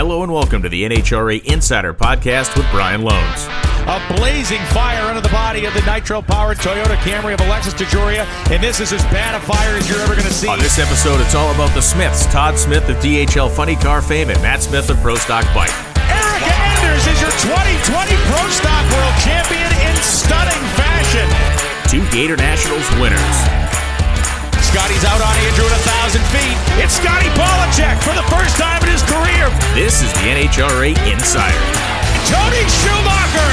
Hello and welcome to the NHRA Insider Podcast with Brian Lohnes. A blazing fire under the body of the nitro-powered Toyota Camry of Alexis DeJoria, and this is as bad a fire as you're ever going to see. On this episode, it's all about the Smiths. Todd Smith of DHL Funny Car fame and Matt Smith of Pro Stock Bike. Erica Enders is your 2020 Pro Stock World Champion in stunning fashion. Two Gatornationals winners. Scotty's out on Andrew at a thousand feet. It's Scotty Pollacheck for the first time in his career. This is the NHRA Insider. Tony Schumacher.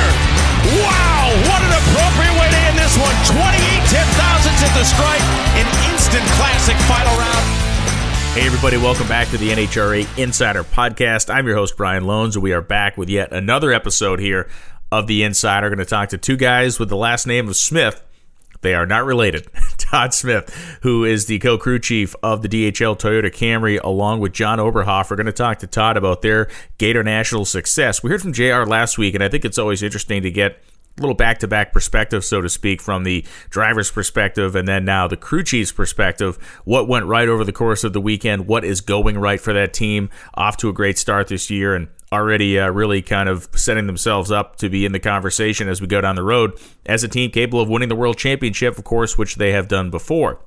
Wow, what an appropriate way to end this one. 28 10 thousandths at the stripe. An instant classic final round. Hey, everybody, welcome back to the NHRA Insider Podcast. I'm your host, Brian and we are back with yet another episode here of the Insider. Going to talk to two guys with the last name of Smith they are not related. Todd Smith, who is the co crew chief of the DHL Toyota Camry, along with Jon Oberhofer, are going to talk to Todd about their Gatornational success. We heard from JR last week, and I think it's always interesting to get a little back to back perspective, so to speak, from the driver's perspective and then now the crew chief's perspective. What went right over the course of the weekend? What is going right for that team? Off to a great start this year and already uh, really kind of setting themselves up to be in the conversation as we go down the road as a team capable of winning the world championship, of course, which they have done before.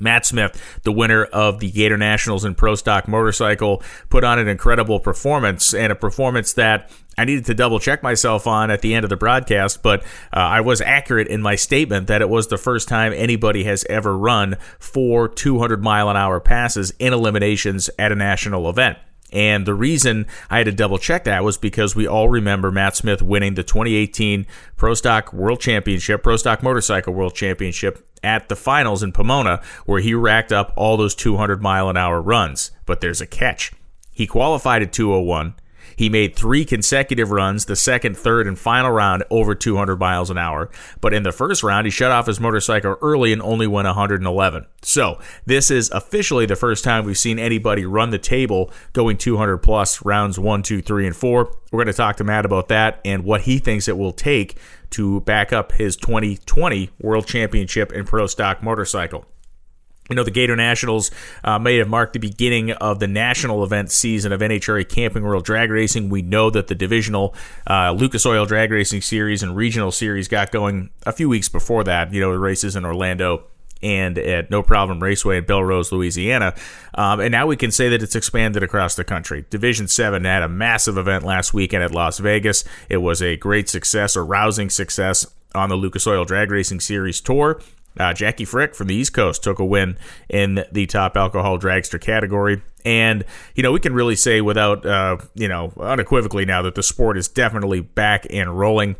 Matt Smith, the winner of the Gatornationals in Pro Stock Motorcycle, put on an incredible performance and a performance that I needed to double check myself on at the end of the broadcast, but uh, I was accurate in my statement that it was the first time anybody has ever run four 200 mile an hour passes in eliminations at a national event. And the reason I had to double check that was because we all remember Matt Smith winning the 2018 Pro Stock World Championship, Pro Stock Motorcycle World Championship at the finals in Pomona, where he racked up all those 200 mile an hour runs. But there's a catch. He qualified at 201. He made three consecutive runs, the second, third, and final round over 200 miles an hour. But in the first round, he shut off his motorcycle early and only went 111. So this is officially the first time we've seen anybody run the table going 200 plus rounds one, two, three, and four. We're going to talk to Matt about that and what he thinks it will take to back up his 2020 World Championship in Pro Stock Motorcycle. You know, the Gator Nationals uh, may have marked the beginning of the national event season of NHRA Camping World Drag Racing. We know that the divisional uh, Lucas Oil Drag Racing Series and regional series got going a few weeks before that. You know, the races in Orlando and at No Problem Raceway in Bellerose, Louisiana. Um, and now we can say that it's expanded across the country. Division 7 had a massive event last weekend at Las Vegas. It was a great success, a rousing success on the Lucas Oil Drag Racing Series Tour. Uh, Jackie Fricke from the East Coast took a win in the top alcohol dragster category. And, you know, we can really say without, uh, you know, unequivocally now that the sport is definitely back and rolling.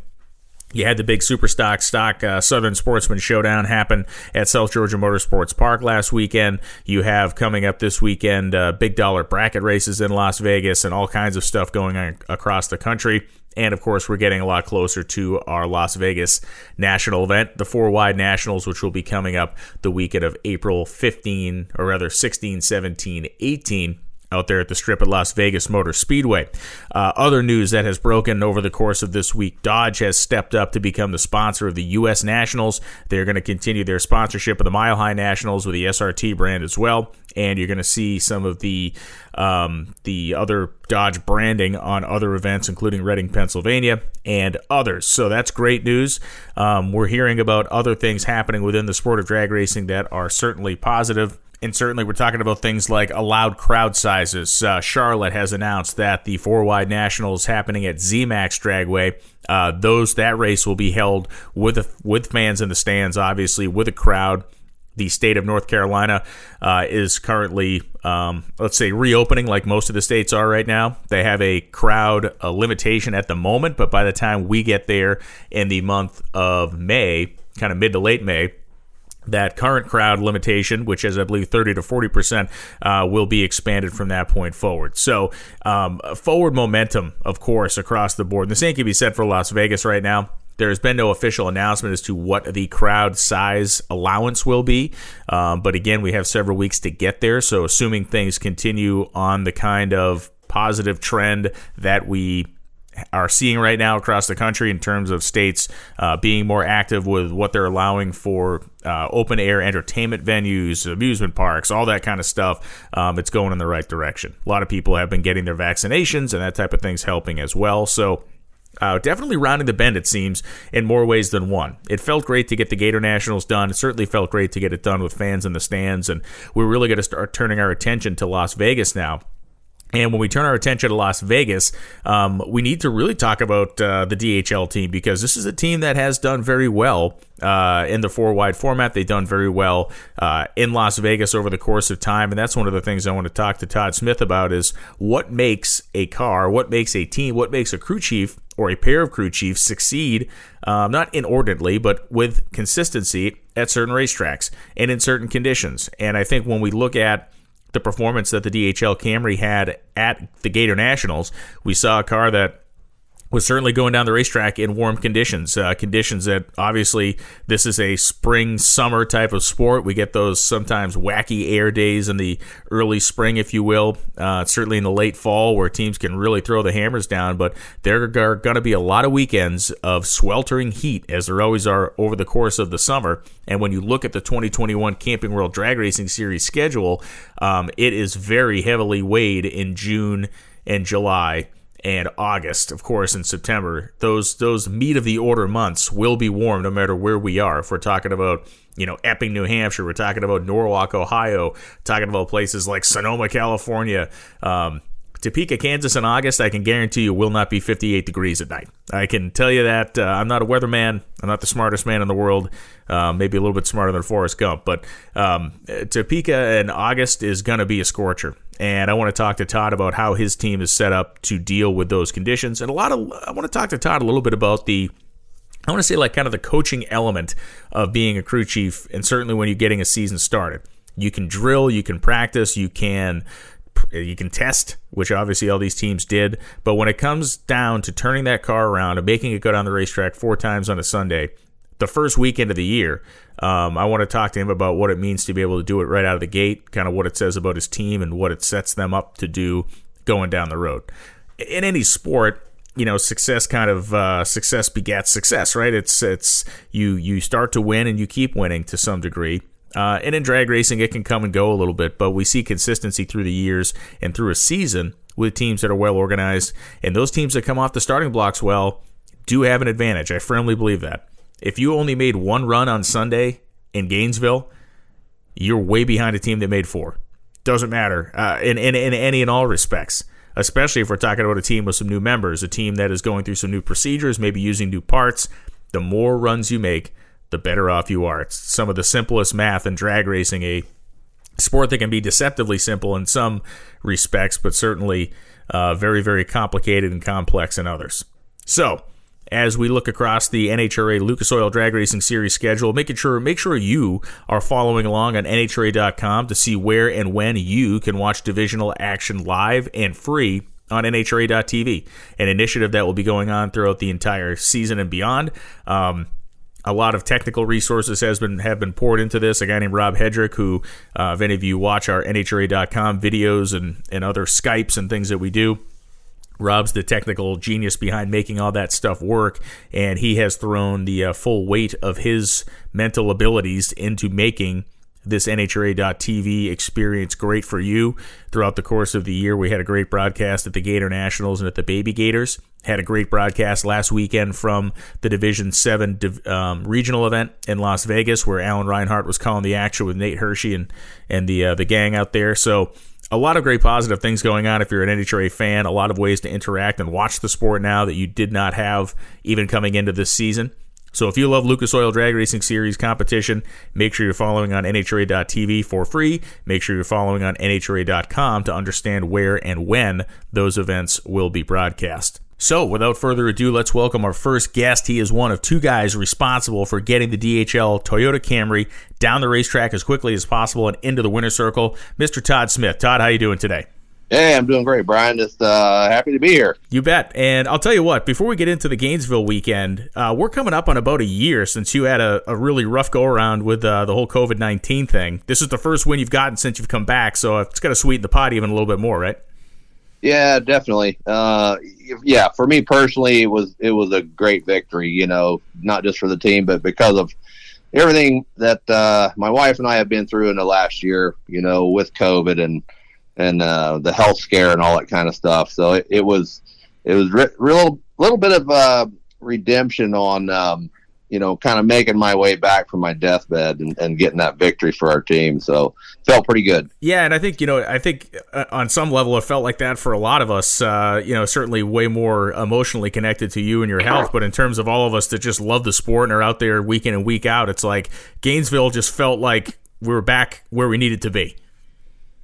You had the big super stock stock uh, Southern Sportsman Showdown happen at South Georgia Motorsports Park last weekend. You have coming up this weekend uh, big dollar bracket races in Las Vegas and all kinds of stuff going on across the country. And of course, we're getting a lot closer to our Las Vegas national event, the Four Wide Nationals, which will be coming up the weekend of April 15, or rather 16, 17, 18 out there at the strip at Las Vegas Motor Speedway. Uh, other news that has broken over the course of this week Dodge has stepped up to become the sponsor of the U.S. Nationals. They're going to continue their sponsorship of the Mile High Nationals with the SRT brand as well. And you're going to see some of the um, the other Dodge branding on other events, including Reading, Pennsylvania, and others. So that's great news. Um, we're hearing about other things happening within the sport of drag racing that are certainly positive. and certainly we're talking about things like allowed crowd sizes. Uh, Charlotte has announced that the four wide nationals happening at ZMAX Dragway, uh, those that race will be held with a, with fans in the stands, obviously with a crowd. The state of North Carolina uh, is currently, um, let's say, reopening like most of the states are right now. They have a crowd a limitation at the moment, but by the time we get there in the month of May, kind of mid to late May, that current crowd limitation, which is, I believe, 30 to 40 percent, uh, will be expanded from that point forward. So, um, forward momentum, of course, across the board. And the same can be said for Las Vegas right now. There has been no official announcement as to what the crowd size allowance will be. Um, but again, we have several weeks to get there. So, assuming things continue on the kind of positive trend that we are seeing right now across the country in terms of states uh, being more active with what they're allowing for uh, open air entertainment venues, amusement parks, all that kind of stuff. Um, it's going in the right direction. A lot of people have been getting their vaccinations, and that type of thing's helping as well. So uh, definitely rounding the bend, it seems, in more ways than one. It felt great to get the Gatornationals done. It certainly felt great to get it done with fans in the stands. And we're really going to start turning our attention to Las Vegas now. And when we turn our attention to Las Vegas, um, we need to really talk about uh, the DHL team because this is a team that has done very well uh, in the four wide format. They've done very well uh, in Las Vegas over the course of time. And that's one of the things I want to talk to Todd Smith about is what makes a car, what makes a team, what makes a crew chief or a pair of crew chiefs succeed, um, not inordinately, but with consistency at certain racetracks and in certain conditions. And I think when we look at the performance that the DHL Camry had at the Gatornationals, we saw a car that was certainly going down the racetrack in warm conditions. Uh, conditions that obviously this is a spring summer type of sport. We get those sometimes wacky air days in the early spring, if you will. Uh, certainly in the late fall where teams can really throw the hammers down. But there are going to be a lot of weekends of sweltering heat, as there always are over the course of the summer. And when you look at the 2021 Camping World Drag Racing Series schedule, um, it is very heavily weighed in June and July and August, of course, in September. Those those meat of the order months will be warm no matter where we are. If we're talking about you know Epping, New Hampshire, we're talking about Norwalk, Ohio, talking about places like Sonoma, California. Um, Topeka, Kansas in August, I can guarantee you will not be 58 degrees at night. I can tell you that. Uh, I'm not a weatherman. I'm not the smartest man in the world. Uh, maybe a little bit smarter than Forrest Gump. But um, Topeka in August is going to be a scorcher and I want to talk to Todd about how his team is set up to deal with those conditions. And a lot of I want to talk to Todd a little bit about the I want to say like kind of the coaching element of being a crew chief, and certainly when you're getting a season started, you can drill, you can practice, you can you can test, which obviously all these teams did. But when it comes down to turning that car around and making it go down the racetrack four times on a Sunday, the first weekend of the year. Um, I want to talk to him about what it means to be able to do it right out of the gate, kind of what it says about his team and what it sets them up to do going down the road. In any sport, you know, success kind of uh, success begets success, right? It's it's you you start to win and you keep winning to some degree. Uh, and in drag racing, it can come and go a little bit, but we see consistency through the years and through a season with teams that are well organized. And those teams that come off the starting blocks well do have an advantage. I firmly believe that. If you only made one run on Sunday in Gainesville, you're way behind a team that made four. Doesn't matter uh, in, in, in any and all respects, especially if we're talking about a team with some new members, a team that is going through some new procedures, maybe using new parts. The more runs you make, the better off you are. It's some of the simplest math in drag racing, a sport that can be deceptively simple in some respects, but certainly uh, very, very complicated and complex in others. So, as we look across the NHRA Lucas Oil Drag Racing Series schedule, making sure make sure you are following along on NHRA.com to see where and when you can watch divisional action live and free on NHRA.tv, an initiative that will be going on throughout the entire season and beyond. Um, a lot of technical resources has been have been poured into this. A guy named Rob Hedrick, who, uh, if any of you watch our NHRA.com videos and, and other Skypes and things that we do, Rob's the technical genius behind making all that stuff work, and he has thrown the uh, full weight of his mental abilities into making this NHRA.TV experience great for you throughout the course of the year. We had a great broadcast at the Gatornationals and at the Baby Gators. Had a great broadcast last weekend from the Division 7 um, regional event in Las Vegas where Alan Reinhart was calling the action with Nate Hershey and, and the, uh, the gang out there. So, a lot of great positive things going on if you're an NHRA fan. A lot of ways to interact and watch the sport now that you did not have even coming into this season. So if you love Lucas Oil Drag Racing Series competition, make sure you're following on NHRA.tv for free. Make sure you're following on NHRA.com to understand where and when those events will be broadcast. So, without further ado, let's welcome our first guest. He is one of two guys responsible for getting the DHL Toyota Camry down the racetrack as quickly as possible and into the winner's circle. Mr. Todd Smith. Todd, how you doing today? Hey, I'm doing great, Brian. Just uh, happy to be here. You bet. And I'll tell you what, before we get into the Gainesville weekend, uh, we're coming up on about a year since you had a, a really rough go around with uh, the whole COVID 19 thing. This is the first win you've gotten since you've come back, so it's got to sweeten the pot even a little bit more, right? Yeah, definitely. Uh, yeah, for me personally, it was it was a great victory. You know, not just for the team, but because of everything that uh, my wife and I have been through in the last year, you know, with COVID and and uh, the health scare and all that kind of stuff. So it, it was it was re- real little bit of uh, redemption on um, you know kind of making my way back from my deathbed and, and getting that victory for our team. So felt pretty good. Yeah, and I think you know I think uh, on some level it felt like that for a lot of us. Uh, you know, certainly way more emotionally connected to you and your health, but in terms of all of us that just love the sport and are out there week in and week out, it's like Gainesville just felt like we were back where we needed to be.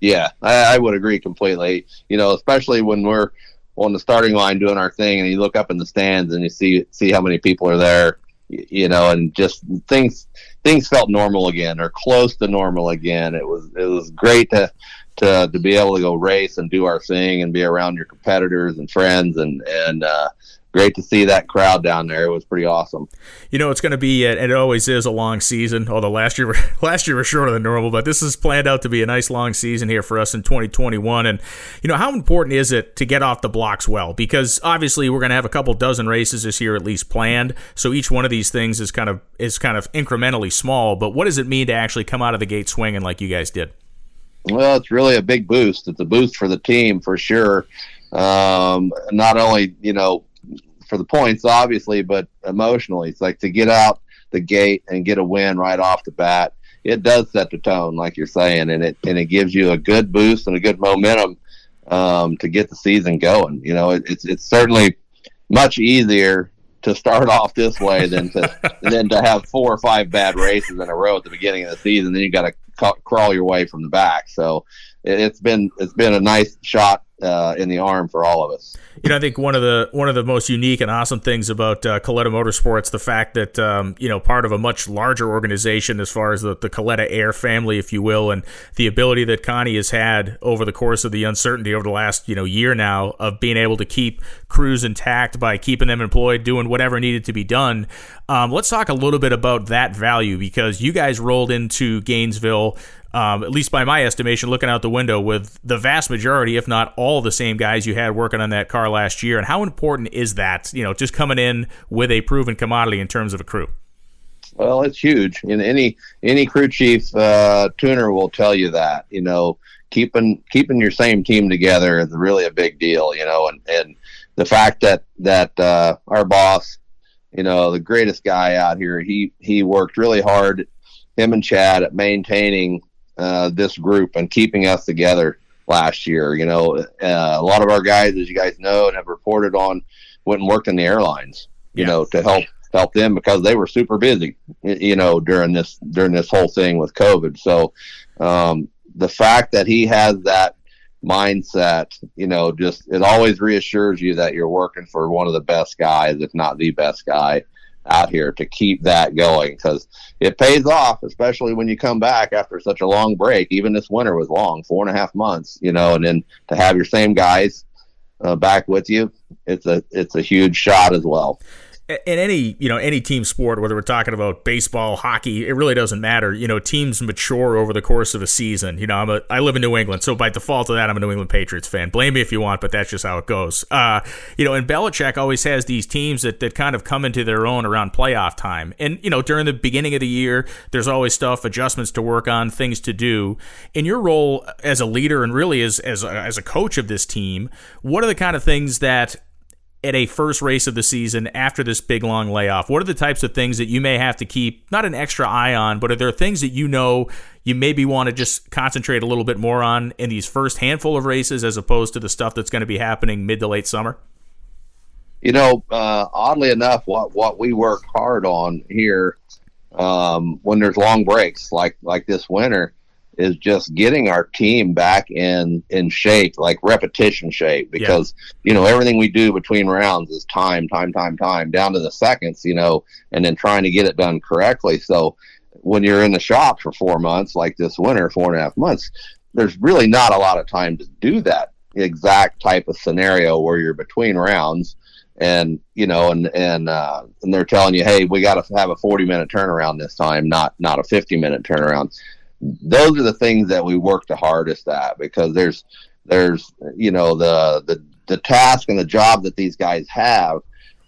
Yeah, I, I would agree completely. You know, especially when we're on the starting line doing our thing, and you look up in the stands and you see see how many people are there. You know, and just things things felt normal again or close to normal again. It was it was great to to to be able to go race and do our thing and be around your competitors and friends and and uh, great to see that crowd down there. It was pretty awesome. You know, it's going to be, and it always is, a long season. Although last year, last year was shorter than normal, but this is planned out to be a nice long season here for us in 2021. And you know, how important is it to get off the blocks well? Because obviously, we're going to have a couple dozen races this year at least planned. So each one of these things is kind of is kind of incrementally small. But what does it mean to actually come out of the gate swinging like you guys did? Well, it's really a big boost. It's a boost for the team for sure. Um, not only you know for the points, obviously, but emotionally, it's like to get out the gate and get a win right off the bat. It does set the tone, like you're saying, and it and it gives you a good boost and a good momentum um, to get the season going. You know, it, it's it's certainly much easier to start off this way than to than to have four or five bad races in a row at the beginning of the season. Then you got to ca- crawl your way from the back. So it, has been it's been a nice shot uh, in the arm for all of us. You know, I think one of the one of the most unique and awesome things about uh, Kalitta Motorsports, the fact that um, you know part of a much larger organization as far as the, the Kalitta Air family, if you will, and the ability that Connie has had over the course of the uncertainty over the last you know year now of being able to keep crews intact by keeping them employed, doing whatever needed to be done. Um, let's talk a little bit about that value because you guys rolled into Gainesville um, at least by my estimation, looking out the window with the vast majority, if not all, the same guys you had working on that car last year. And how important is that? You know, just coming in with a proven commodity in terms of a crew. Well, it's huge. And any any crew chief uh, tuner will tell you that. You know, keeping keeping your same team together is really a big deal. You know, and and the fact that that uh, our boss, you know, the greatest guy out here, he he worked really hard, him and Chad, at maintaining uh, this group and keeping us together last year. You know, uh, a lot of our guys, as you guys know and have reported on, went and worked in the airlines. You yeah. know, to help help them because they were super busy. You know, during this during this whole thing with COVID. So um, the fact that he has that mindset, you know, just it always reassures you that you're working for one of the best guys, if not the best guy out here to keep that going because it pays off, especially when you come back after such a long break. Even this winter was long, four and a half months, you know, and then to have your same guys uh, back with you, it's a it's a huge shot as well in any you know any team sport whether we're talking about baseball hockey it really doesn't matter. You know teams mature over the course of a season. You know i'm a i live in new england so by default of that i'm a new england patriots fan. Blame me if you want but that's just how it goes. Uh, you know and Belichick always has these teams that, that kind of come into their own around playoff time. And you know during the beginning of the year there's always stuff adjustments to work on things to do. In your role as a leader and really as as a, as a coach of this team what are the kind of things that at a first race of the season after this big long layoff? What are the types of things that you may have to keep not an extra eye on, but are there things that you know you maybe want to just concentrate a little bit more on in these first handful of races as opposed to the stuff that's going to be happening mid to late summer? You know, uh, oddly enough, what what we work hard on here um, when there's long breaks like like this winter is just getting our team back in in shape, like repetition shape, because yeah. you know everything we do between rounds is time, time, time, time, down to the seconds, you know, and then trying to get it done correctly. So when you're in the shop for four months, like this winter, four and a half months, there's really not a lot of time to do that exact type of scenario where you're between rounds and you know and and uh, and they're telling you hey we got to have a 40 minute turnaround this time not not a 50 minute turnaround those are the things that we work the hardest at because there's there's you know the the the task and the job that these guys have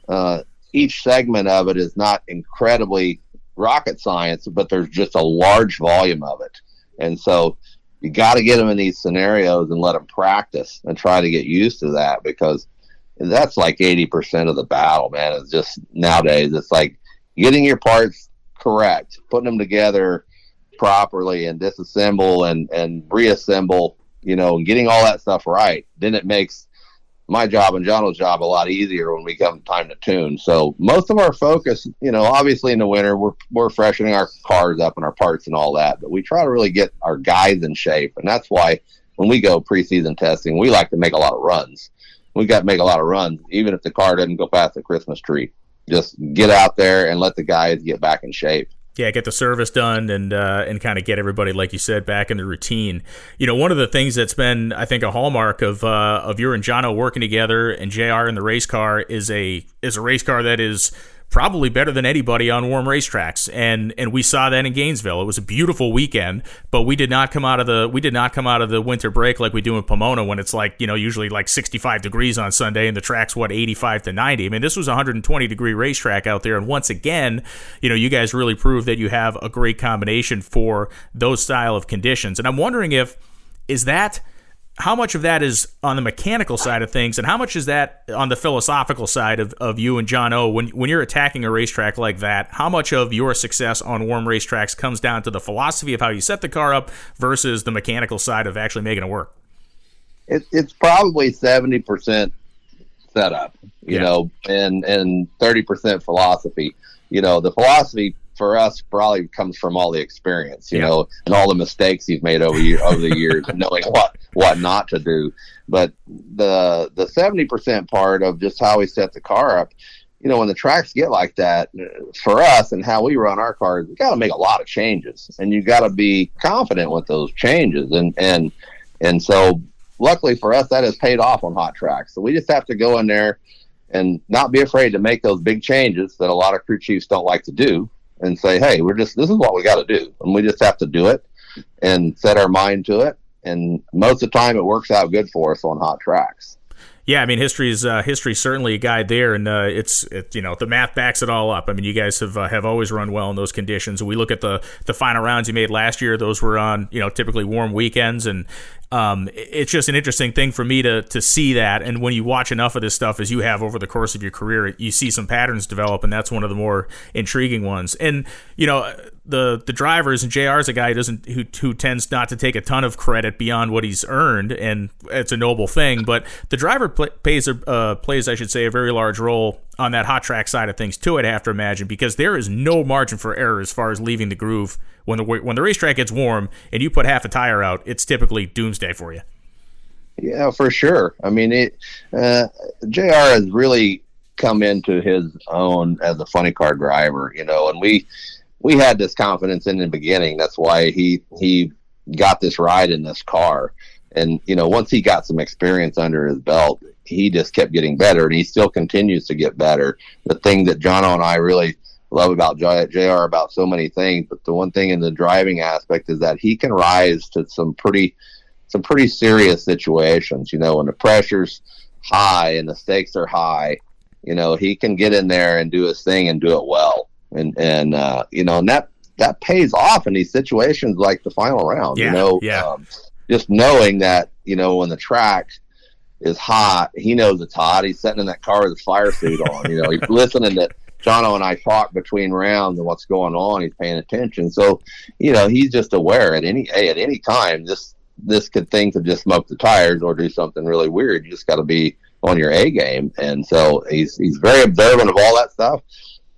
uh, each segment of it is not incredibly rocket science, but there's just a large volume of it. And so you got to get them in these scenarios and let them practice and try to get used to that because that's like 80% of the battle, man. It's just nowadays, it's like getting your parts correct, putting them together properly and disassemble and, and reassemble, you know, getting all that stuff right. Then it makes my job and Jono's job a lot easier when we come time to tune. So most of our focus, you know, obviously in the winter we're we're freshening our cars up and our parts and all that, but we try to really get our guys in shape, and that's why when we go preseason testing, we like to make a lot of runs. We got to make a lot of runs, even if the car doesn't go past the Christmas tree. Just get out there and let the guys get back in shape yeah, get the service done and uh, and kind of get everybody, like you said, back in the routine. You know, one of the things that's been, I think, a hallmark of uh, of your and Jono working together and Jr. in the race car is a is a race car that is probably better than anybody on warm racetracks and and we saw that in Gainesville. It was a beautiful weekend, but we did not come out of the we did not come out of the winter break like we do in Pomona when it's like, you know, usually like 65 degrees on Sunday and the track's what 85 to 90. I mean, this was a 120 degree racetrack out there and once again, you know, you guys really proved that you have a great combination for those style of conditions. And I'm wondering if is that how much of that is on the mechanical side of things, and how much is that on the philosophical side of, of you and Jono? When when you're attacking a racetrack like that, how much of your success on warm racetracks comes down to the philosophy of how you set the car up versus the mechanical side of actually making it work? It, it's probably seventy percent setup, you yeah. know, and and thirty percent philosophy. You know, the philosophy for us probably comes from all the experience, you yeah. know, and all the mistakes you've made over year, over the years, and knowing what what not to do. But the the seventy percent part of just how we set the car up, you know, when the tracks get like that, uh, for us and how we run our cars, we got to make a lot of changes, and you got to be confident with those changes, and and and so luckily for us, that has paid off on hot tracks. So we just have to go in there and not be afraid to make those big changes that a lot of crew chiefs don't like to do and say, hey, we're just this is what we got to do, and we just have to do it and set our mind to it. And most of the time, it works out good for us on hot tracks. Yeah, I mean history's uh, history's certainly a guide there, and uh, it's it, you know the math backs it all up. I mean, you guys have uh, have always run well in those conditions. We look at the the final rounds you made last year; those were on you know typically warm weekends, and um, it's just an interesting thing for me to to see that. And when you watch enough of this stuff as you have over the course of your career, you see some patterns develop, and that's one of the more intriguing ones. And you know, the the drivers and Jr. is a guy who doesn't who who tends not to take a ton of credit beyond what he's earned, and it's a noble thing. But the driver play, plays a uh, plays, I should say, a very large role on that hot track side of things too. I'd have to imagine because there is no margin for error as far as leaving the groove when the when the racetrack gets warm and you put half a tire out. It's typically doomsday for you. Yeah, for sure. I mean, it, uh, Jr. has really come into his own as a funny car driver, you know, and we we had this confidence in the beginning. That's why he he got this ride in this car. And you know, once he got some experience under his belt, he just kept getting better, and he still continues to get better. The thing that Jono and I really love about Jr. about so many things, but the one thing in the driving aspect is that he can rise to some pretty some pretty serious situations. You know, when the pressure's high and the stakes are high, you know, he can get in there and do his thing and do it well and and uh, you know, and that that pays off in these situations like the final round. Yeah, you know, yeah. Um, just knowing that you know when the track is hot, he knows it's hot. He's sitting in that car with his fire suit on. You know, he's listening to Jono and I talk between rounds and what's going on. He's paying attention, so you know he's just aware at any hey, at any time this this could thing could just smoke the tires or do something really weird. You just got to be on your A game, and so he's he's very observant of all that stuff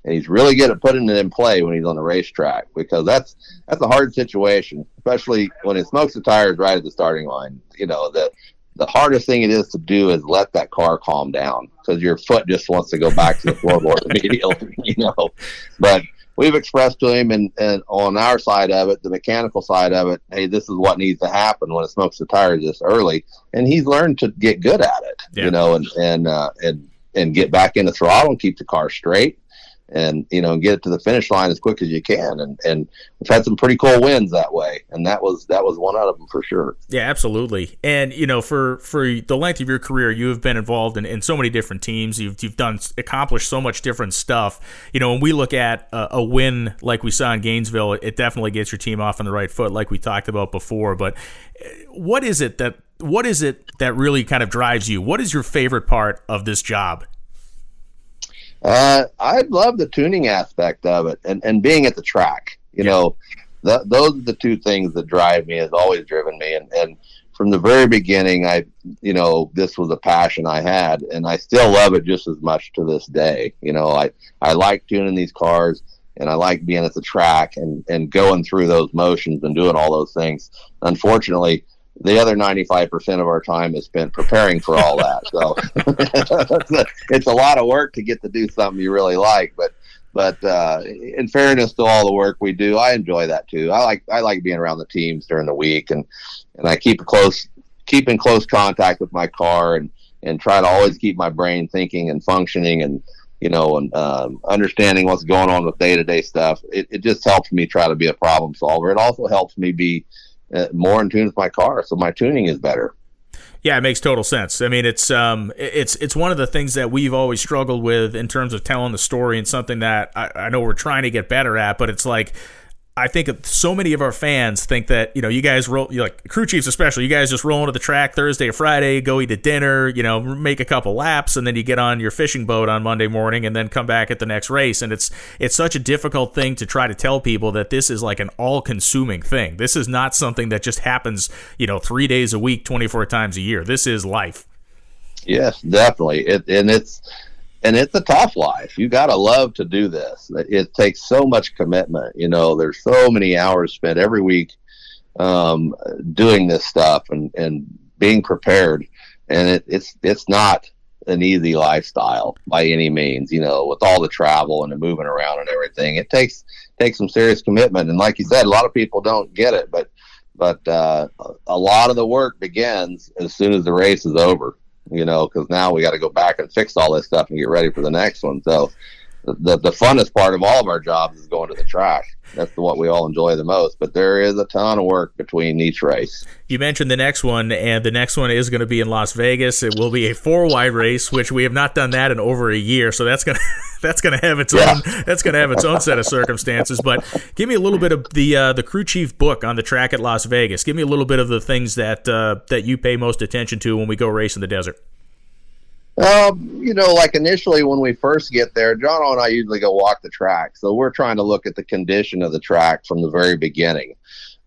and he's really good at putting it in play when he's on the racetrack because that's that's a hard situation, especially when it smokes the tires right at the starting line. You know the the hardest thing it is to do is let that car calm down because your foot just wants to go back to the floorboard immediately. You know, but we've expressed to him and, and on our side of it, the mechanical side of it, hey, this is what needs to happen when it smokes the tires this early, and he's learned to get good at it. Yeah. You know, and and uh, and and get back in the throttle and keep the car straight and you know get it to the finish line as quick as you can. And and we've had some pretty cool wins that way. And that was that was one out of them for sure. Yeah absolutely. And you know for for the length of your career you have been involved in, in so many different teams. You've you've done accomplished so much different stuff. You know when we look at a, a win like we saw in Gainesville it definitely gets your team off on the right foot like we talked about before. But eh, what is it that what is it that really kind of drives you? What is your favorite part of this job uh, I love the tuning aspect of it and, and being at the track. You yeah. know, those are the two things that drive me, has always driven me. And, and from the very beginning, I, you know, this was a passion I had, and I still love it just as much to this day. You know, I, I like tuning these cars and I like being at the track and, and going through those motions and doing all those things. Unfortunately, the other 95% of our time is spent preparing for all that. So it's a lot of work to get to do something you really like, but but uh, in fairness to all the work we do, I enjoy that too. I like I like being around the teams during the week, and and I keep close keep in close contact with my car, and and try to always keep my brain thinking and functioning, and you know, and um, understanding what's going on with day to day stuff. It, it just helps me try to be a problem solver. It also helps me be more in tune with my car, so my tuning is better. Yeah, it makes total sense. I mean, it's um, it's it's one of the things that we've always struggled with in terms of telling the story, and something that I, I know we're trying to get better at. But it's like I think so many of our fans think that you know you guys roll you like crew chiefs especially you guys just roll into the track Thursday or Friday go eat a dinner you know make a couple laps and then you get on your fishing boat on Monday morning and then come back at the next race. And it's it's such a difficult thing to try to tell people that this is like an all consuming thing. This is not something that just happens you know 3 days a week 24 times a year. This is life. Yes definitely. It, and it's and it's a tough life. You got to love to do this. It takes so much commitment. You know, there's so many hours spent every week um, doing this stuff and, and being prepared. And it, it's it's not an easy lifestyle by any means. You know, with all the travel and the moving around and everything, it takes takes some serious commitment. And like you said, a lot of people don't get it, but but uh, a lot of the work begins as soon as the race is over you know, because now we got to go back and fix all this stuff and get ready for the next one. So the, the funnest part of all of our jobs is going to the track. That's the, what we all enjoy the most. But there is a ton of work between each race. You mentioned the next one, and the next one is going to be in Las Vegas. It will be a four wide race, which we have not done that in over a year. So that's gonna that's gonna have its yeah. own that's gonna have its own set of circumstances. But give me a little bit of the uh, the crew chief book on the track at Las Vegas. Give me a little bit of the things that uh, that you pay most attention to when we go race in the desert. Um, you know, like initially when we first get there, John and I usually go walk the track. So we're trying to look at the condition of the track from the very beginning.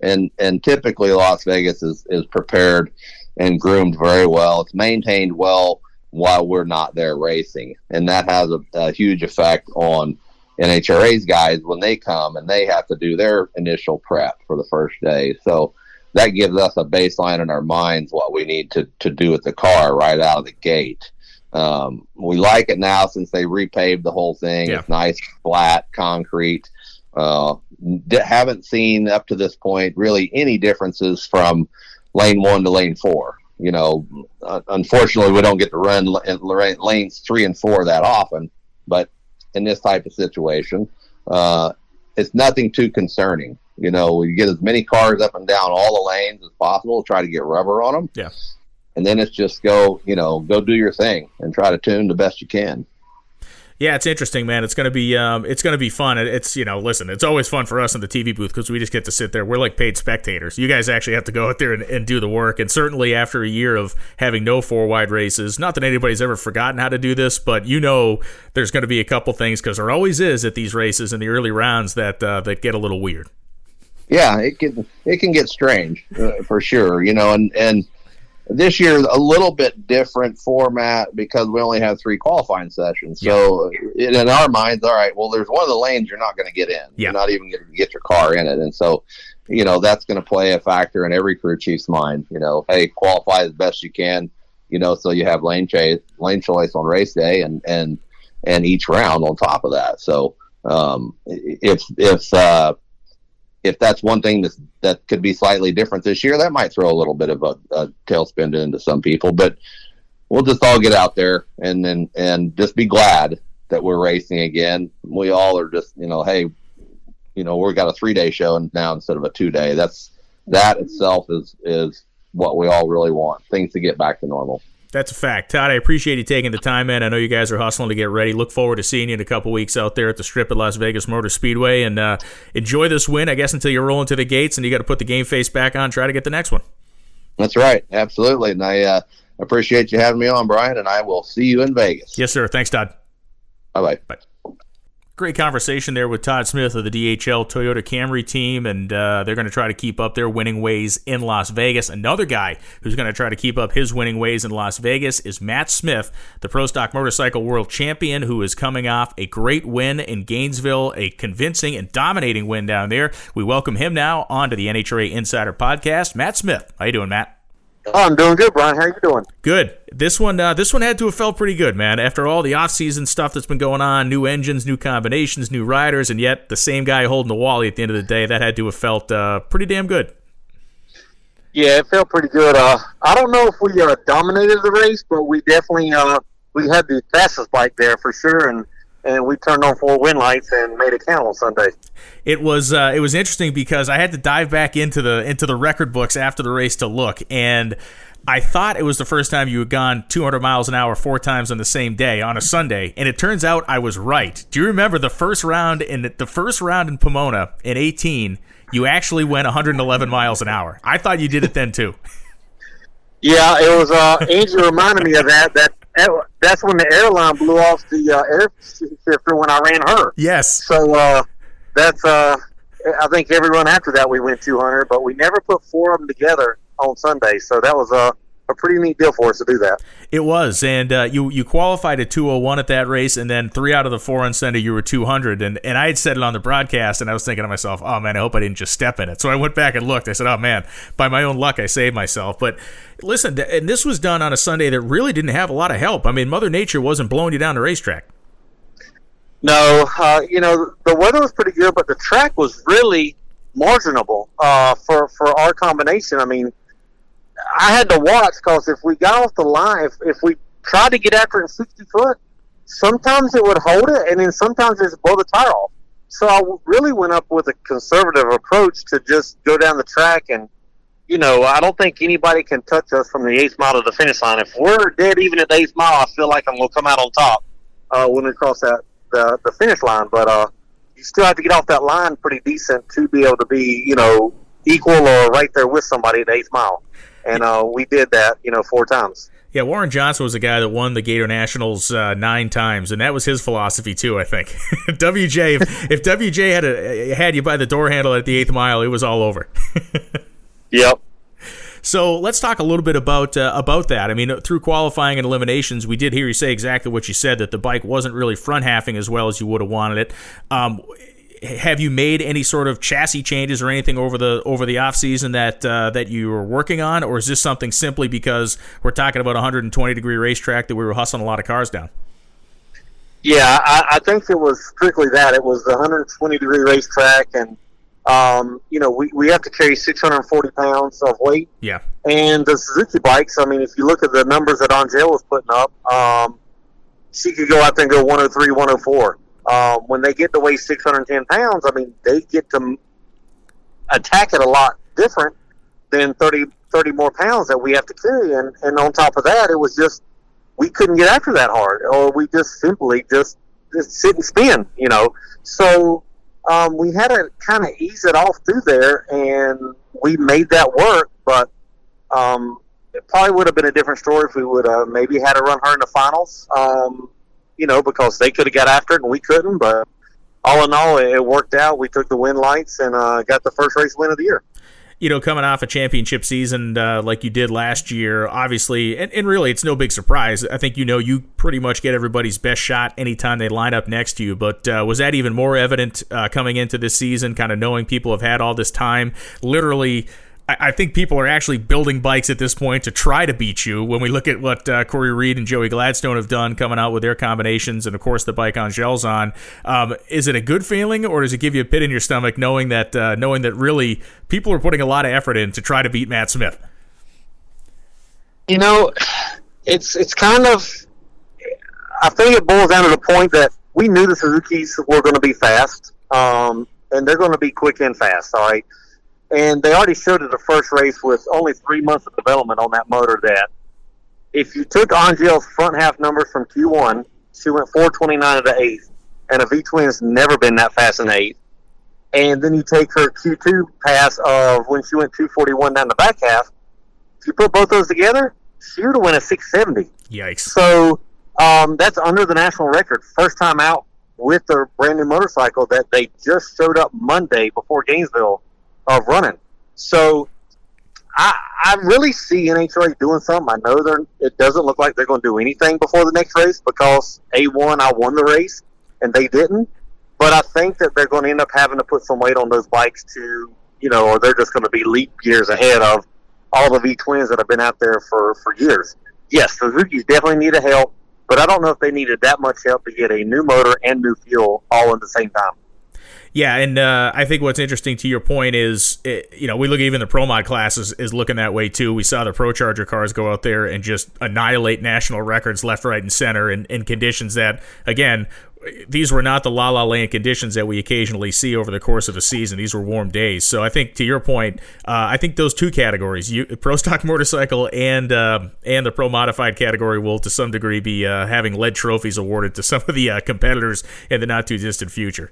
And and typically Las Vegas is, is prepared and groomed very well. It's maintained well while we're not there racing. And that has a, a huge effect on NHRA's guys when they come and they have to do their initial prep for the first day. So that gives us a baseline in our minds what we need to, to do with the car right out of the gate. Um, we like it now since they repaved the whole thing. Yeah. It's nice, flat concrete. Uh, haven't seen up to this point really any differences from lane one to lane four. You know, uh, unfortunately, we don't get to run lanes three and four that often, but in this type of situation, uh, it's nothing too concerning. You know, we get as many cars up and down all the lanes as possible, try to get rubber on them. Yeah and then it's just go, you know, go do your thing and try to tune the best you can. Yeah, it's interesting, man. It's gonna be um, it's gonna be fun. It's you know, listen, it's always fun for us in the TV booth because we just get to sit there. We're like paid spectators. You guys actually have to go out there and, and do the work. And certainly after a year of having no four wide races, not that anybody's ever forgotten how to do this, but you know, there's going to be a couple things because there always is at these races in the early rounds that uh, that get a little weird. Yeah, it can it can get strange uh, for sure. You know, and and this year a little bit different format because we only have three qualifying sessions. So in, in our minds, all right, well, there's one of the lanes you're not going to get in. Yeah. You're not even going to get your car in it, and so you know that's going to play a factor in every crew chief's mind. You know, hey, qualify as best you can. You know, so you have lane chase, lane choice on race day, and and and each round on top of that. So um, if if uh, if that's one thing that that could be slightly different this year, that might throw a little bit of a, a tailspin into some people. But we'll just all get out there and and and just be glad that we're racing again. We all are just, you know, hey, you know, we've got a three day show now instead of a two day. That's that itself is is what we all really want. Things to get back to normal. That's a fact. Todd, I appreciate you taking the time, man. I know you guys are hustling to get ready. Look forward to seeing you in a couple weeks out there at the strip at Las Vegas Motor Speedway. And uh, enjoy this win, I guess, until you're rolling to the gates and you got to put the game face back on, try to get the next one. That's right. Absolutely. And I uh, appreciate you having me on, Brian, and I will see you in Vegas. Yes, sir. Thanks, Todd. Bye-bye. Bye. Great conversation there with Todd Smith of the DHL Toyota Camry team, and uh, they're going to try to keep up their winning ways in Las Vegas. Another guy who's going to try to keep up his winning ways in Las Vegas is Matt Smith, the Pro Stock Motorcycle World Champion, who is coming off a great win in Gainesville, a convincing and dominating win down there. We welcome him now onto the NHRA Insider Podcast. Matt Smith, how you doing, Matt? Oh, I'm doing good, Brian. How you doing? Good. This one, uh, this one had to have felt pretty good, man. After all the off-season stuff that's been going on, new engines, new combinations, new riders, and yet the same guy holding the wally at the end of the day, that had to have felt uh, pretty damn good. Yeah, it felt pretty good. Uh, I don't know if we uh, dominated the race, but we definitely uh, we had the fastest bike there for sure, and and we turned on four win lights and made it count on Sunday. It was uh, it was interesting because I had to dive back into the into the record books after the race to look, and I thought it was the first time you had gone 200 miles an hour four times on the same day on a Sunday, and it turns out I was right. Do you remember the first round in the first round in Pomona in 18? You actually went 111 miles an hour. I thought you did it then too. Yeah, it was. Uh, Angie reminded me of that. That that's when the airline blew off the uh, air shifter when I ran her. Yes. So uh, that's. Uh, I think every run after that we went 200, but we never put four of them together on Sunday. So that was a, a pretty neat deal for us to do that. It was, and uh, you you qualified at 201 at that race, and then three out of the four on Sunday you were 200, and and I had said it on the broadcast, and I was thinking to myself, oh man, I hope I didn't just step in it. So I went back and looked. I said, oh man, by my own luck, I saved myself. But listen, and this was done on a Sunday that really didn't have a lot of help. I mean, Mother Nature wasn't blowing you down the racetrack. No, uh, you know the weather was pretty good, but the track was really marginable uh, for for our combination. I mean, I had to watch because if we got off the line, if, if we tried to get after it in 60 foot, sometimes it would hold it, and then sometimes it would blow the tire off. So I really went up with a conservative approach to just go down the track and, you know, I don't think anybody can touch us from the eighth mile to the finish line. If we're dead even at the eighth mile, I feel like I'm going to come out on top uh, when we cross that the, the finish line. But uh, you still have to get off that line pretty decent to be able to be, you know, equal or right there with somebody at the eighth mile and uh, we did that, you know, four times. Yeah, Warren Johnson was the guy that won the Gatornationals uh, nine times, and that was his philosophy too. I think WJ, if, if WJ had a, had you by the door handle at the eighth mile, it was all over. yep. So let's talk a little bit about uh, about that. I mean, through qualifying and eliminations, we did hear you say exactly what you said that the bike wasn't really front halving as well as you would have wanted it. Um, have you made any sort of chassis changes or anything over the over the off season that uh, that you were working on, or is this something simply because we're talking about a 120 degree racetrack that we were hustling a lot of cars down? Yeah, I, I think it was strictly that. It was the 120 degree racetrack, and um, you know we, we have to carry 640 pounds of weight. Yeah, and the Suzuki bikes. I mean, if you look at the numbers that Angelle was putting up, um, she could go out there and go 103, 104 uh, when they get to weigh 610 pounds, I mean, they get to attack it a lot different than 30, 30 more pounds that we have to carry. And, and on top of that, it was just, we couldn't get after that hard, or we just simply just, just sit and spin, you know. So um, we had to kind of ease it off through there, and we made that work. But um, it probably would have been a different story if we would have maybe had to run her in the finals. Um, you know, because they could have got after it and we couldn't. But all in all, it worked out. We took the win lights and uh, got the first race win of the year. You know, coming off a championship season uh, like you did last year, obviously, and, and, really, it's no big surprise. I think you know you pretty much get everybody's best shot anytime they line up next to you. But uh, was that even more evident uh, coming into this season, kind of knowing people have had all this time, literally? I think people are actually building bikes at this point to try to beat you. When we look at what uh, Cory Reed and Joey Gladstone have done, coming out with their combinations, and of course the bike Angelle's on, um, is it a good feeling, or does it give you a pit in your stomach knowing that uh, knowing that really people are putting a lot of effort in to try to beat Matt Smith? You know, it's it's kind of. I think it boils down to the point that we knew the Suzuki's were going to be fast, um, and they're going to be quick and fast. All right, and they already showed at the first race with only three months of development on that motor that if you took Angelle's front half numbers from Q1, she went 429 at the eighth, and a V twin's never been that fast in eighth. And then you take her Q2 pass of when she went 241 down the back half. If you put both those together, she would have went a 670. Yikes! So um, that's under the national record. First time out with their brand new motorcycle that they just showed up Monday before Gainesville of running. So I, I really see NHRA doing something. I know they're. It doesn't look like they're going to do anything before the next race because a one I won the race and they didn't. But I think that they're going to end up having to put some weight on those bikes to, you know, or they're just going to be leap years ahead of all the V twins that have been out there for for years. Yes, Suzuki's definitely need a help, but I don't know if they needed that much help to get a new motor and new fuel all at the same time. Yeah, and uh, I think what's interesting to your point is, it, you know, we look even the pro mod class is, is looking that way too. We saw the pro charger cars go out there and just annihilate national records left, right, and center in, in conditions that, again, these were not the la la land conditions that we occasionally see over the course of a season. These were warm days. So I think to your point, uh, I think those two categories, you, pro stock motorcycle and uh, and the pro modified category, will to some degree be uh, having lead trophies awarded to some of the uh, competitors in the not too distant future.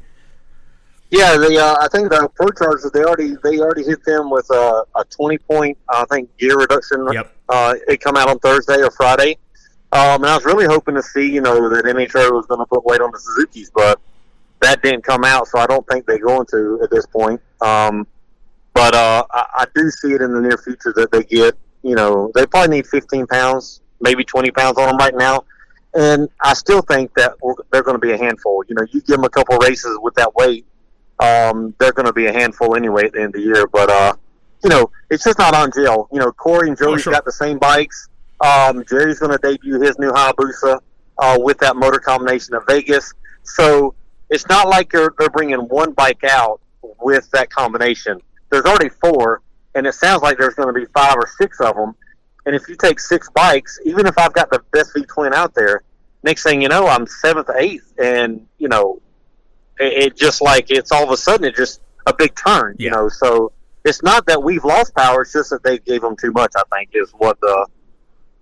Yeah, the uh, I think the pro chargers they already they already hit them with a, a twenty point I think gear reduction. Yep. Uh, it come out on Thursday or Friday. Um, and I was really hoping to see you know that NHRA was going to put weight on the Suzuki's, but that didn't come out, so I don't think they're going to at this point. Um, but uh, I, I do see it in the near future that they get you know they probably need fifteen pounds, maybe twenty pounds on them right now. And I still think that they're going to be a handful. You know, you give them a couple races with that weight, um, they're going to be a handful anyway at the end of the year. But uh, you know, it's just not Angelle. You know, Corey and Joey Oh, sure. got the same bikes. Um, Jerry's going to debut his new Hayabusa uh, with that motor combination of Vegas. So it's not like they're, they're bringing one bike out with that combination. There's already four, and it sounds like there's going to be five or six of them. And if you take six bikes, even if I've got the best V twin out there, next thing you know, I'm seventh, eighth, and you know, it, it just like it's all of a sudden it just a big turn, you know. So it's not that we've lost power; it's just that they gave them too much. I think is what the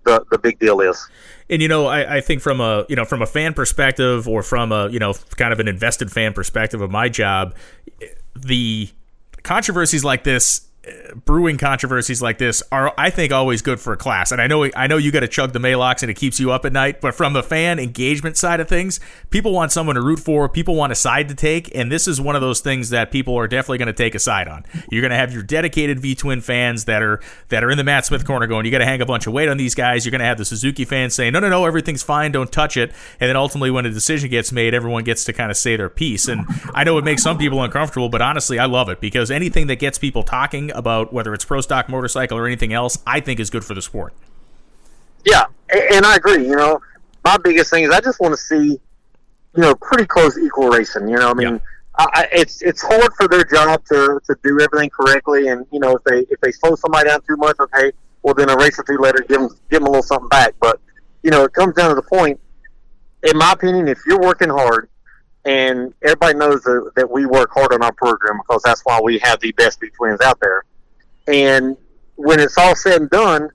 the, the big deal is. And you know, I, I think from a you know from a fan perspective or from a you know kind of an invested fan perspective of my job, the controversies like this. Brewing controversies like this are, I think, always good for a class. And I know, I know you got to chug the Maalox and it keeps you up at night. But from the fan engagement side of things, people want someone to root for. People want a side to take, and this is one of those things that people are definitely going to take a side on. You're going to have your dedicated V Twin fans that are that are in the Matt Smith corner going, "You got to hang a bunch of weight on these guys." You're going to have the Suzuki fans saying, "No, no, no, everything's fine. Don't touch it." And then ultimately, when a decision gets made, everyone gets to kind of say their piece. And I know it makes some people uncomfortable, but honestly, I love it because anything that gets people talking about whether it's pro stock motorcycle or anything else, I think is good for the sport. Yeah, and I agree. You know, my biggest thing is I just want to see, you know, pretty close equal racing. You know, I mean, Yeah. I, I, it's it's hard for their job to, to do everything correctly, and you know, if they if they slow somebody down too much, okay, well then a race or two later, give them give them a little something back. But you know, it comes down to the point. In my opinion, if you're working hard, and everybody knows that, that we work hard on our program because that's why we have the best V twins out there. And when it's all said and done,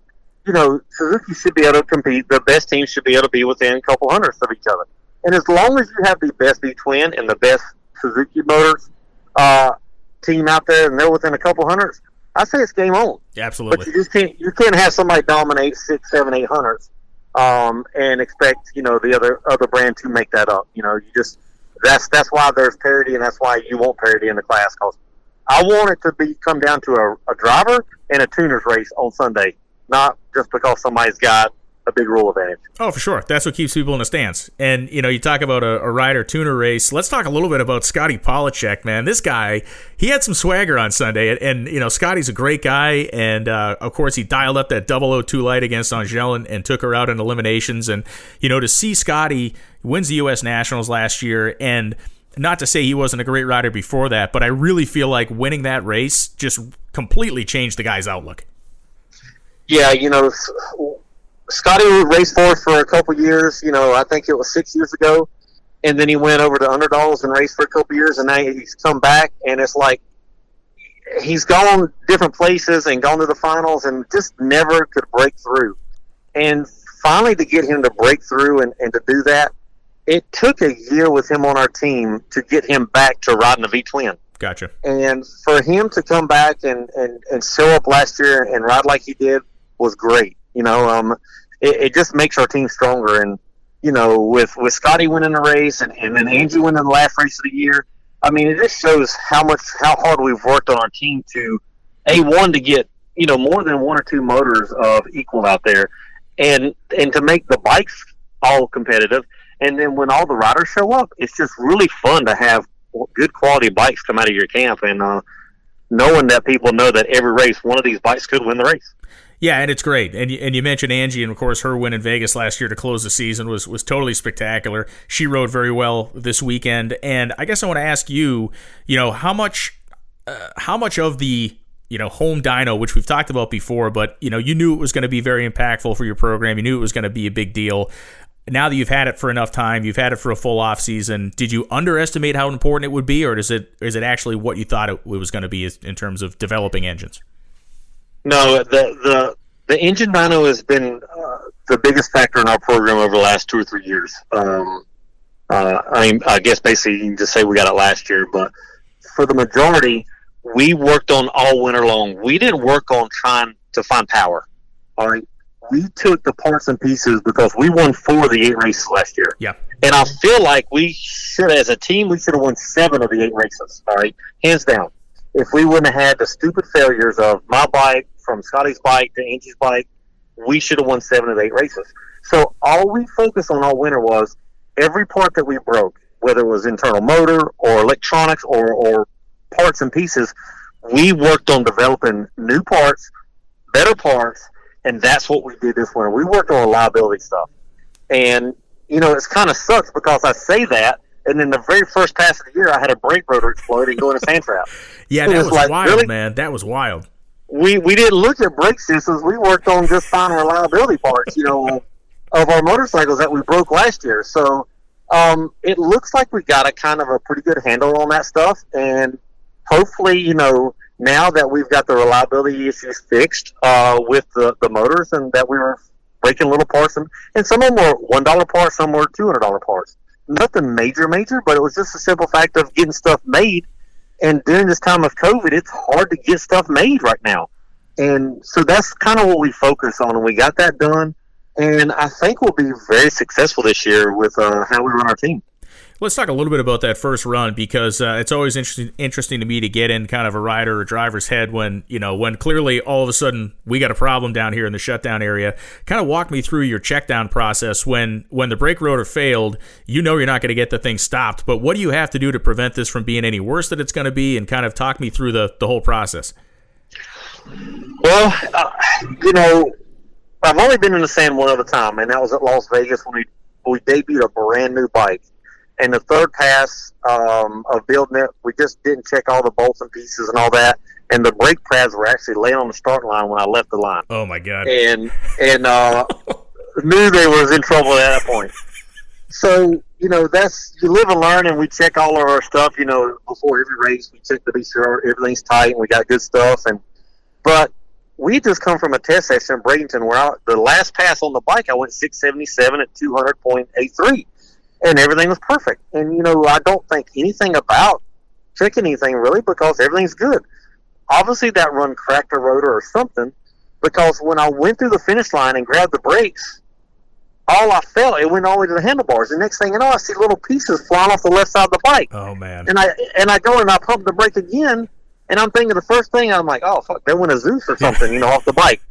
you know, Suzuki should be able to compete. The best teams should be able to be within a couple hundredths of each other. And as long as you have the best V twin and the best Suzuki Motors uh, team out there, and they're within a couple hundredths, I say it's game on. But Absolutely. you just can't you can't have somebody dominate six, seven, eight hundredths, um, and expect you know the other other brand to make that up. You know, you just that's that's why there's parity, and that's why you want parity in the class. Because I want it to be come down to a, a driver and a tuner's race on Sunday, not just because somebody's got a big rule advantage. Oh, for sure. That's what keeps people in the stands. And, you know, you talk about a, a rider tuner race. Let's talk a little bit about Scotty Pollacheck, man. This guy, he had some swagger on Sunday. And, and you know, Scotty's a great guy. And, uh, of course, he dialed up that 002 light against Angelle and, and took her out in eliminations. And, you know, to see Scotty wins the U.S. Nationals last year and not to say he wasn't a great rider before that, but I really feel like winning that race just completely changed the guy's outlook. Yeah, you know, Scotty raced for us for a couple years. You know, I think it was six years ago, and then he went over to underdogs and raced for a couple years, and now he's come back, and it's like he's gone different places and gone to the finals, and just never could break through. And finally, to get him to break through and, and to do that, it took a year with him on our team to get him back to riding a V twin. Gotcha. And for him to come back and, and, and show up last year and ride like he did was great. You know, um, it, it just makes our team stronger. And you know, with with Scotty winning the race and, and then Angie winning the last race of the year, I mean, it just shows how much how hard we've worked on our team to a one to get you know more than one or two motors of equal out there, and and to make the bikes all competitive. And then when all the riders show up, it's just really fun to have good quality bikes come out of your camp and uh, knowing that people know that every race one of these bikes could win the race. Yeah, and it's great. And you, and you mentioned Angie, and of course her win in Vegas last year to close the season was was totally spectacular. She rode very well this weekend, and I guess I want to ask you, you know, how much uh, how much of the you know home dyno, which we've talked about before, but you know you knew it was going to be very impactful for your program. You knew it was going to be a big deal. Now that you've had it for enough time, you've had it for a full off season. Did you underestimate how important it would be, or is it is it actually what you thought it was going to be in terms of developing engines? No, the the the engine dyno has been uh, the biggest factor in our program over the last two or three years. Um, uh, I mean, I guess basically you can just say we got it last year, but for the majority, we worked on all winter long. We didn't work on trying to find power. All right, we took the parts and pieces because we won four of the eight races last year. Yeah, and I feel like we should, as a team, we should have won seven of the eight races. All right, hands down. If we wouldn't have had the stupid failures of my bike, from Scotty's bike to Angie's bike, we should have won seven of eight races. So all we focused on all winter was every part that we broke, whether it was internal motor or electronics or, or parts and pieces, we worked on developing new parts, better parts, and that's what we did this winter. We worked on reliability stuff. And, you know, it's kind of sucks because I say that, and then the very first pass of the year, I had a brake rotor explode and go in a sand trap. yeah, that was, was like, wild, really? man. That was wild we we didn't look at brake systems. We worked on just finding reliability parts, you know, of our motorcycles that we broke last year. So um, it looks like we got a kind of a pretty good handle on that stuff, and hopefully, you know, now that we've got the reliability issues fixed uh, with the, the motors, and that we were breaking little parts, and, and some of them were one dollar parts, some were two hundred dollar parts. Nothing major, major, but it was just a simple fact of getting stuff made and during this time of COVID, it's hard to get stuff made right now. And so that's kind of what we focus on, and we got that done. And I think we'll be very successful this year with uh, how we run our team. Let's talk a little bit about that first run because uh, it's always interesting interesting to me to get in kind of a rider or driver's head when you know when clearly all of a sudden we got a problem down here in the shutdown area. Kind of walk me through your check down process when when the brake rotor failed. You know you're not going to get the thing stopped, but what do you have to do to prevent this from being any worse than it's going to be? And kind of talk me through the the whole process. Well, uh, you know, I've only been in the sand one other time, and that was at Las Vegas when we we debuted a brand new bike and the third pass um, of building it, we just didn't check all the bolts and pieces and all that. And the brake pads were actually laying on the start line when I left the line. Oh my god! And and uh, knew they was in trouble at that point. So you know that's you live and learn, and we check all of our stuff. You know before every race, we check to be sure everything's tight and we got good stuff. And but we just come from a test session in Bradenton where I, the last pass on the bike, I went 677 at 200.83 and everything was perfect. And you know, I don't think anything about checking anything really because everything's good. Obviously, that run cracked a rotor or something because when I went through the finish line and grabbed the brakes, all I felt it went all the way to the handlebars. The next thing you know, I see little pieces flying off the left side of the bike. Oh man! And I and I go and I pump the brake again, and I'm thinking the first thing I'm like, oh fuck, they went a Zeus or something, you know, off the bike.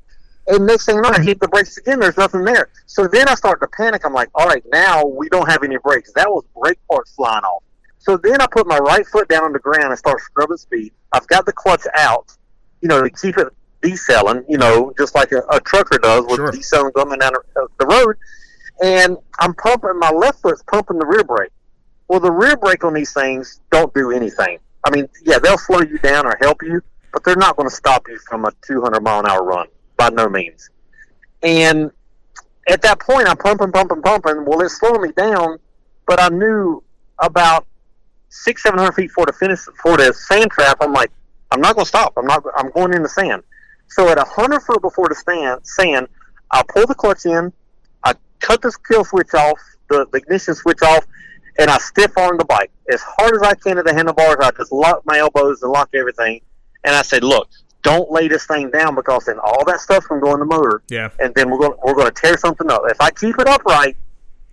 And next thing you know, I hit the brakes again. There's nothing there. So then I start to panic. I'm like, all right, now we don't have any brakes. That was brake parts flying off. So then I put my right foot down on the ground and start scrubbing speed. I've got the clutch out, you know, to keep it decelling, you know, just like a, a trucker does with sure. decelling coming down the road. And I'm pumping, my left foot's pumping the rear brake. Well, the rear brake on these things don't do anything. I mean, yeah, they'll slow you down or help you, but they're not going to stop you from a 200 mile an hour run by no means. And at that point, I'm pumping, pumping, pumping. Well, it's slowing me down, but I knew about six, seven hundred feet for the finish for the sand trap. I'm like, I'm not going to stop. I'm not. I'm going in the sand. So at a hundred foot before the stand, sand, I pull the clutch in, I cut the kill switch off, the, the ignition switch off, and I stiff arm the bike as hard as I can at the handlebars. I just lock my elbows and lock everything. And I said, look, don't lay this thing down because then all that stuff's going to go in the motor. Yeah. And then we're going we're going to tear something up. If I keep it upright,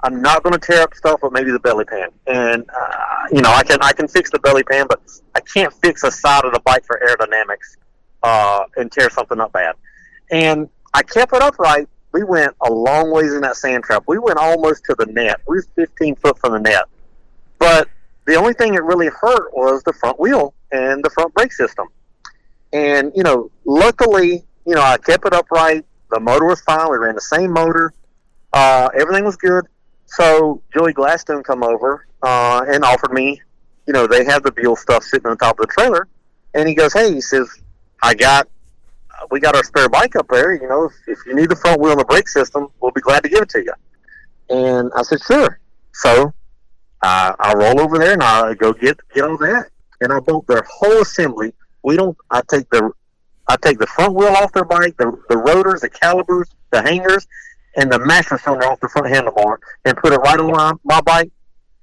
I'm not going to tear up stuff, but maybe the belly pan. And uh, you know, I can I can fix the belly pan, but I can't fix a side of the bike for aerodynamics uh, and tear something up bad. And I kept it upright. We went a long ways in that sand trap. We went almost to the net. We was 15 foot from the net. But the only thing that really hurt was the front wheel and the front brake system. And, you know, luckily, you know, I kept it upright. The motor was fine. We ran the same motor. Uh, everything was good. So Joey Gladstone come over uh, and offered me, you know, they have the Buell stuff sitting on top of the trailer. And he goes, hey, he says, I got, we got our spare bike up there. You know, if, if you need the front wheel and the brake system, we'll be glad to give it to you. And I said, sure. So uh, I roll over there and I go get get all that, and I bolt their whole assembly. We don't. I take the I take the front wheel off their bike, the the rotors, the calipers, the hangers, and the master cylinder off the front handlebar, and put it right on my, my bike,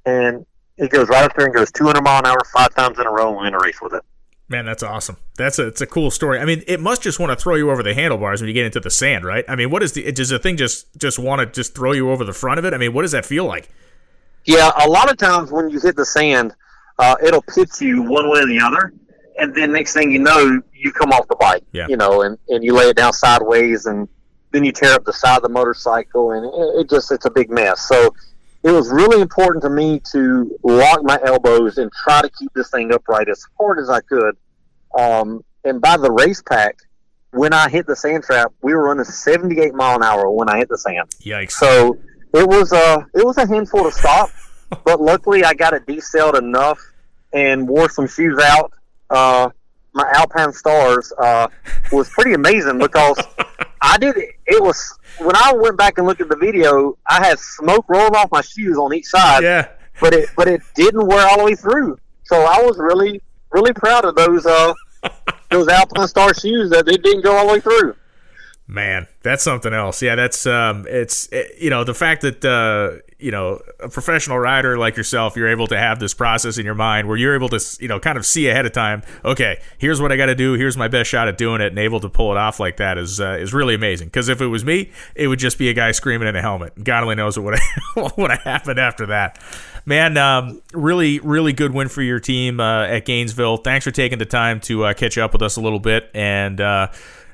and it goes right up there and goes 200 mile an hour five times in a row, and we in a race with it. Man, that's awesome. That's a it's a cool story. I mean, it must just want to throw you over the handlebars when you get into the sand, right? I mean, what is the does the thing just just want to just throw you over the front of it? I mean, what does that feel like? Yeah, a lot of times when you hit the sand, uh, it'll pitch you one way or the other, and then next thing you know, you come off the bike. Yeah. You know, and, and you lay it down sideways, and then you tear up the side of the motorcycle, and it, it just it's a big mess. So it was really important to me to lock my elbows and try to keep this thing upright as hard as I could. Um, and by the race pack, when I hit the sand trap, we were running 78 mile an hour when I hit the sand. Yikes! So it was a it was a handful to stop, but luckily I got it decelled enough and wore some shoes out. Uh, my Alpinestars uh, was pretty amazing because I did it. It was when I went back and looked at the video, I had smoke rolling off my shoes on each side, yeah, but it but it didn't wear all the way through. So I was really really proud of those uh, those Alpinestar shoes that they didn't go all the way through. man, that's something else. Yeah, that's um, it's it, you know the fact that uh, you know a professional rider like yourself, you're able to have this process in your mind where you're able to you know kind of see ahead of time. Okay, here's what I got to do. Here's my best shot at doing it, and able to pull it off like that is uh, is really amazing. Because if it was me, it would just be a guy screaming in a helmet. God only knows what would would have happened after that. Man, um, really, really good win for your team uh, at Gainesville. Thanks for taking the time to uh, catch up with us a little bit, and uh,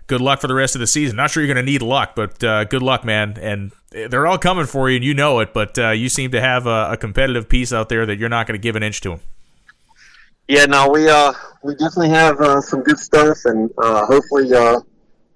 good luck for the rest of the season. Not sure you're going to need luck, but uh, good luck, man. And they're all coming for you, and you know it. But uh, you seem to have a, a competitive piece out there that you're not going to give an inch to them. Yeah, no, we uh we definitely have uh, some good stuff, and uh, hopefully uh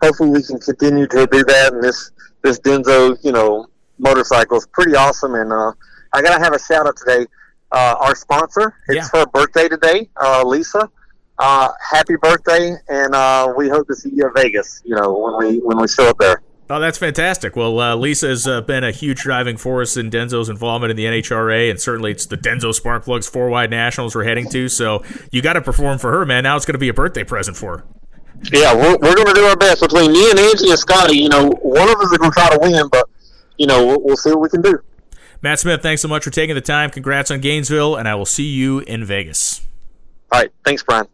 hopefully we can continue to do that. And this this Denso, you know, motorcycle is pretty awesome. And uh, I gotta have a shout out today. Uh, our sponsor, it's Yeah. her birthday today, uh, Lisa. Uh, happy birthday, and uh, we hope to see you in Vegas. You know, when we when we show up there. Oh, that's fantastic. Well, uh, Lisa has uh, been a huge driving force in Denso's involvement in the NHRA, and certainly it's the Denso Sparkplugs four wide nationals we're heading to. So you got to perform for her, man. Now it's going to be a birthday present for her. Yeah, we're, we're going to do our best between me and Angie and Scotty. You know, one of us is going to try to win, but you know, we'll, we'll see what we can do. Matt Smith, thanks so much for taking the time. Congrats on Gainesville, and I will see you in Vegas. All right, thanks, Brian.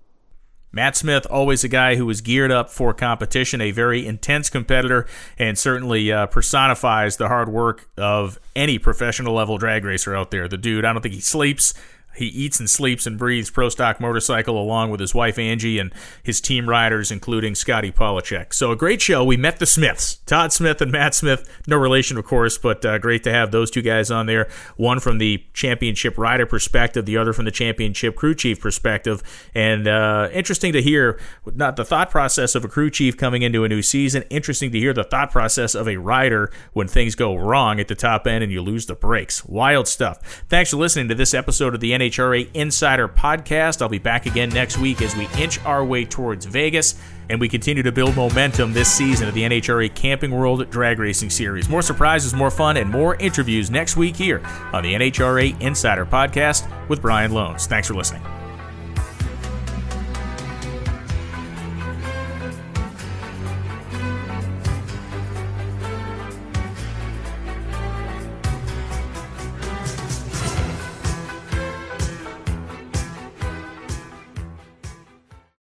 Matt Smith, always a guy who is geared up for competition, a very intense competitor, and certainly uh, personifies the hard work of any professional level drag racer out there. The dude, I don't think he sleeps. He eats and sleeps and breathes pro stock motorcycle along with his wife Angie and his team riders, including Scotty Pollacheck. So a great show. We met the Smiths, Todd Smith and Matt Smith. No relation, of course, but uh, great to have those two guys on there. One from the championship rider perspective, the other from the championship crew chief perspective. And uh, interesting to hear not the thought process of a crew chief coming into a new season. Interesting to hear the thought process of a rider when things go wrong at the top end and you lose the brakes. Wild stuff. Thanks for listening to this episode of the NHRA Insider Podcast. I'll be back again next week as we inch our way towards Vegas. and we continue to build momentum this season of the NHRA Camping World Drag Racing Series. More surprises, more fun, and more interviews next week here on the NHRA Insider Podcast with Brian Lohnes. Thanks for listening.